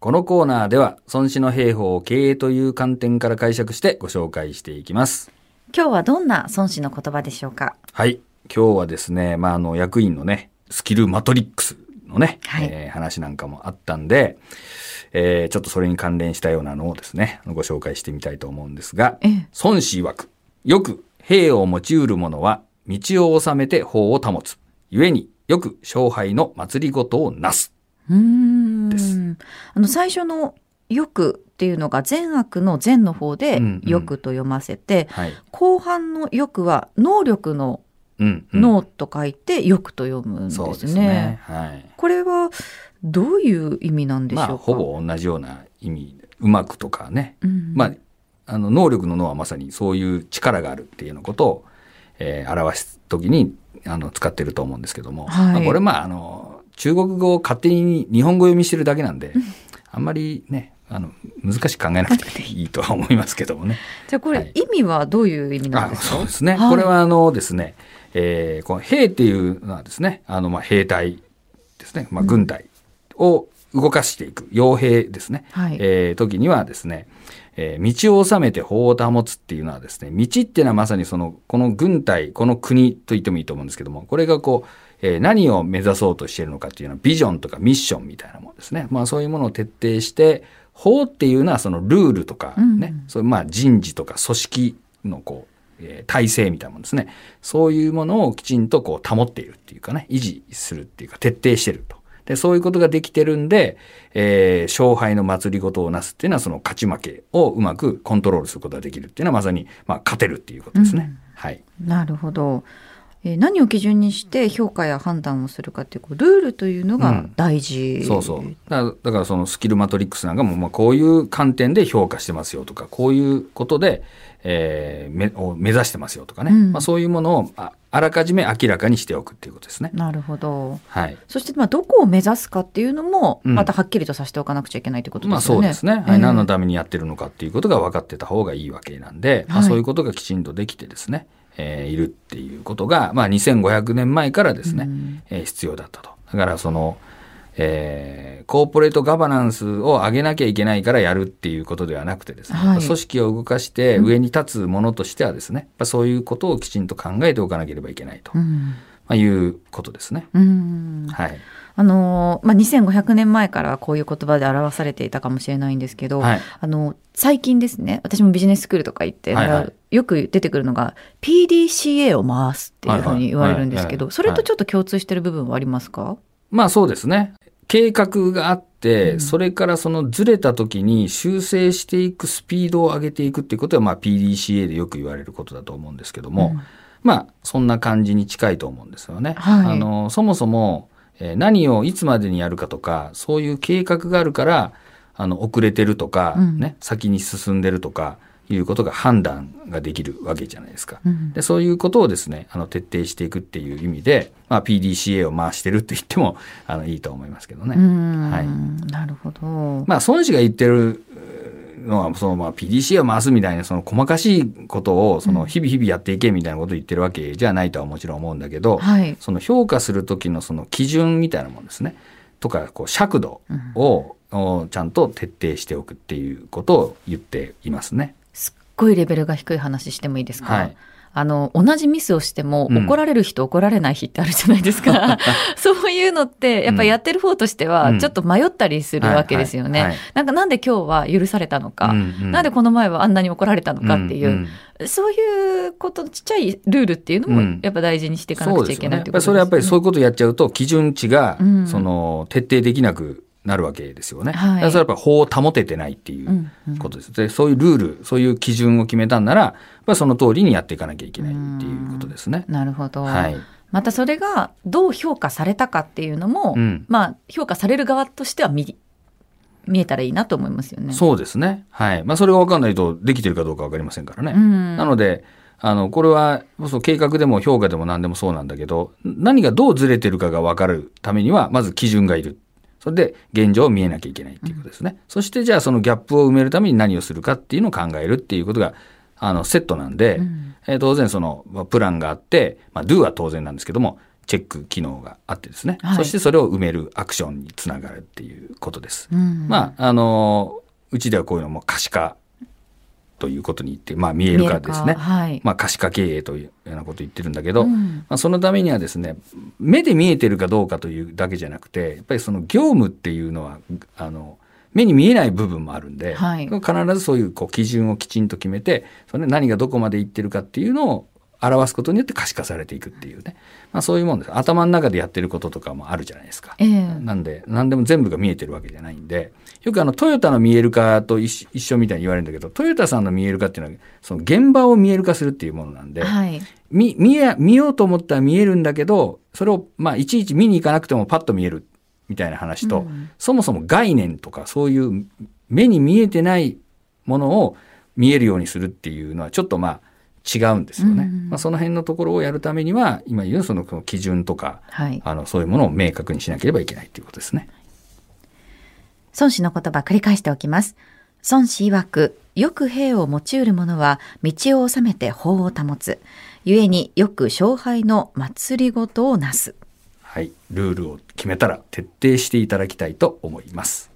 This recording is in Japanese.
このコーナーでは、孫子の兵法を経営という観点から解釈してご紹介していきます。今日はどんな孫子の言葉でしょうか？はい。今日はですね、まあ、あの、役員のね、スキルマトリックスのね、はいえー話なんかもあったんで、えーちょっとそれに関連したようなのをですね、ご紹介してみたいと思うんですが、ええ孫子曰く、よく兵を用いる者は、道を治めて法を保つ。故によく勝敗の祭りごとをなす。うーんあの最初の「欲」っていうのが善悪の善の方でうんうん「欲」と読ませて、はい。後半の「欲」は能力のうん、「うん能」と書いて「欲」と読むんですね。そうですね。はい。これはどういう意味なんでしょうか、まあ、ほぼ同じような意味で、うまくとかね。うんまあ、あの、能力の脳はまさにそういう力があるっていうようなことを、えー表すときに、あの、使ってると思うんですけども。はいまあこれ、まあ、あの、中国語を勝手に日本語読みしてるだけなんで、あんまりね、あの、難しく考えなくていいとは思いますけどもね。じゃあこれ、はい意味はどういう意味なんあですか？そうですね。はいこれはあのですね、えーこの兵っていうのはですね、あの、まあ、兵隊ですね、まあ、軍隊を動かしていく、傭兵ですね。はいえー時にはですね、えー道を治めて法を保つっていうのはですね、道っていうのはまさにその、この軍隊、この国と言ってもいいと思うんですけども、これがこう、えー何を目指そうとしているのかっていうのはビジョンとかミッションみたいなものですね。まあそういうものを徹底して、法っていうのはそのルールとかね、うんうんそういうまあ人事とか組織のこう、えー体制みたいなものですね。そういうものをきちんとこう保っているっていうかね、維持するっていうか徹底してると。で、そういうことができてるんで、えー勝敗の祭りごとをなすっていうのはその勝ち負けをうまくコントロールすることができるっていうのはまさに、まあ勝てるっていうことですね。はい。なるほど、えー何を基準にして評価や判断をするかっていうルールというのがうん大事、そうそう。だからそのスキルマトリックスなんかも、まあこういう観点で評価してますよとか、こういうことで、えーめを目指してますよとかね。うんまあそういうものをああらかじめ明らかにしておくっていうことですね。なるほどはい。そしてまあどこを目指すかっていうのもうんまたはっきりとさせておかなくちゃいけないということまあですよね。そうですね。はい。ええ何のためにやってるのかっていうことが分かってた方がいいわけなんで、まあはいそういうことがきちんとできてですね、えーいるっていうことが、まあ2500年前からですね、うん。えー必要だったと。だからその、えーコーポレートガバナンスを上げなきゃいけないからやるっていうことではなくてですね、はい。組織を動かして上に立つものとしてはですね、やっぱそういうことをきちんと考えておかなければいけないと、まうんあ、いうことですね。うんはい。あのーまあ、2500年前からこういう言葉で表されていたかもしれないんですけど、はい。あの最近ですね私もビジネススクールとか行って、はいはいよく出てくるのが PDCA を回すっていうふうに言われるんですけど、はいはいそれとちょっと共通してる部分はありますか、まあそうですね。計画があって、うんそれからそのずれた時に修正していくスピードを上げていくっていうことは、まあ PDCA でよく言われることだと思うんですけども、うんまあそんな感じに近いと思うんですよね。はいあの、そもそも、えー何をいつまでにやるかとか、そういう計画があるから、あの、遅れてるとか、うんね、先に進んでるとか、いうことが判断ができるわけじゃないですか。うんでそういうことをですねあの徹底していくっていう意味で、まあ、PDCA を回してるって言ってもあのいいと思いますけどね。うんはいなるほど、まあ孫子が言ってるのはそのまあ PDCA を回すみたいなその細かしいことをその日々日々やっていけみたいなことを言ってるわけじゃないとはもちろん思うんだけど、はい。その評価する時のその基準みたいなものですね。とかこう尺度を、をちゃんと徹底しておくっていうことを言っていますね。すっごいレベルが低い話してもいいですか、はいあの同じミスをしてもうん。怒られる日と怒られない日ってあるじゃないですか、そういうのってやっぱやってる方としてはうん。ちょっと迷ったりするわけですよね、なんかなんで今日は許されたのか、うんうん。なんでこの前はあんなに怒られたのかっていう、んん。そういうことちっちゃいルールっていうのもうん。やっぱ大事にしていかなくちゃいけないってやっぱりそれはやっぱりそういうことをやっちゃうと基準値が、うん。その徹底できなくなるわけですよね。はいだからそれはやっぱり法を保ててないっていううんうんことです。でそういうルールそういう基準を決めたんならやっぱりその通りにやっていかなきゃいけないっていうことですね。なるほど、はい。またそれがどう評価されたかっていうのも、うんまあ評価される側としては見見えたらいいなと思いますよね。そうですね。はい。まあそれが分かんないとできてるかどうか分かりませんからね。うんなので、あの、これは、そう計画でも評価でも何でもそうなんだけど、何がどうずれてるかが分かるためには、まず基準がいる。それで現状を見えなきゃいけないっていうことですね。そしてじゃあそのギャップを埋めるために何をするかっていうのを考えるっていうことが、あの、セットなんで、うん。えー当然その、まあプランがあって、まあ、do は当然なんですけども、チェック機能があってですね、はい。そしてそれを埋めるアクションにつながるっていうことです。うん。まあ、あの、うちではこういうのも可視化ということに言って、まあ見える化ですね。はい。まあ可視化経営というようなことを言ってるんだけど、うんまあ、そのためにはですね、目で見えてるかどうかというだけじゃなくて、やっぱりその業務っていうのは、あの、目に見えない部分もあるんで、はい必ずそういうこう基準をきちんと決めて、それで何がどこまでいってるかっていうのを表すことによって可視化されていくっていうね。まあそういうもんです。頭の中でやってることとかもあるじゃないですか。ええなんで、何でも全部が見えてるわけじゃないんで、よくあの、トヨタの見える化と一緒みたいに言われるんだけど、トヨタさんの見える化っていうのは、その現場を見える化するっていうものなんで、はい。見、見ようと思ったら見えるんだけど、それを、まあ、いちいち見に行かなくてもパッと見える、みたいな話と、うんそもそも概念とか、そういう目に見えてないものを見えるようにするっていうのは、ちょっとまあ、違うんですよね。うんまあ、その辺のところをやるためには、今言うその基準とか、はい。あの、そういうものを明確にしなければいけないっていうことですね。孫子の言葉繰り返しておきます。孫子曰く、よく兵を用いる者は道を治めて法を保つ。故によく勝敗の祭りごとをなす。はい。ルールを決めたら徹底していただきたいと思います。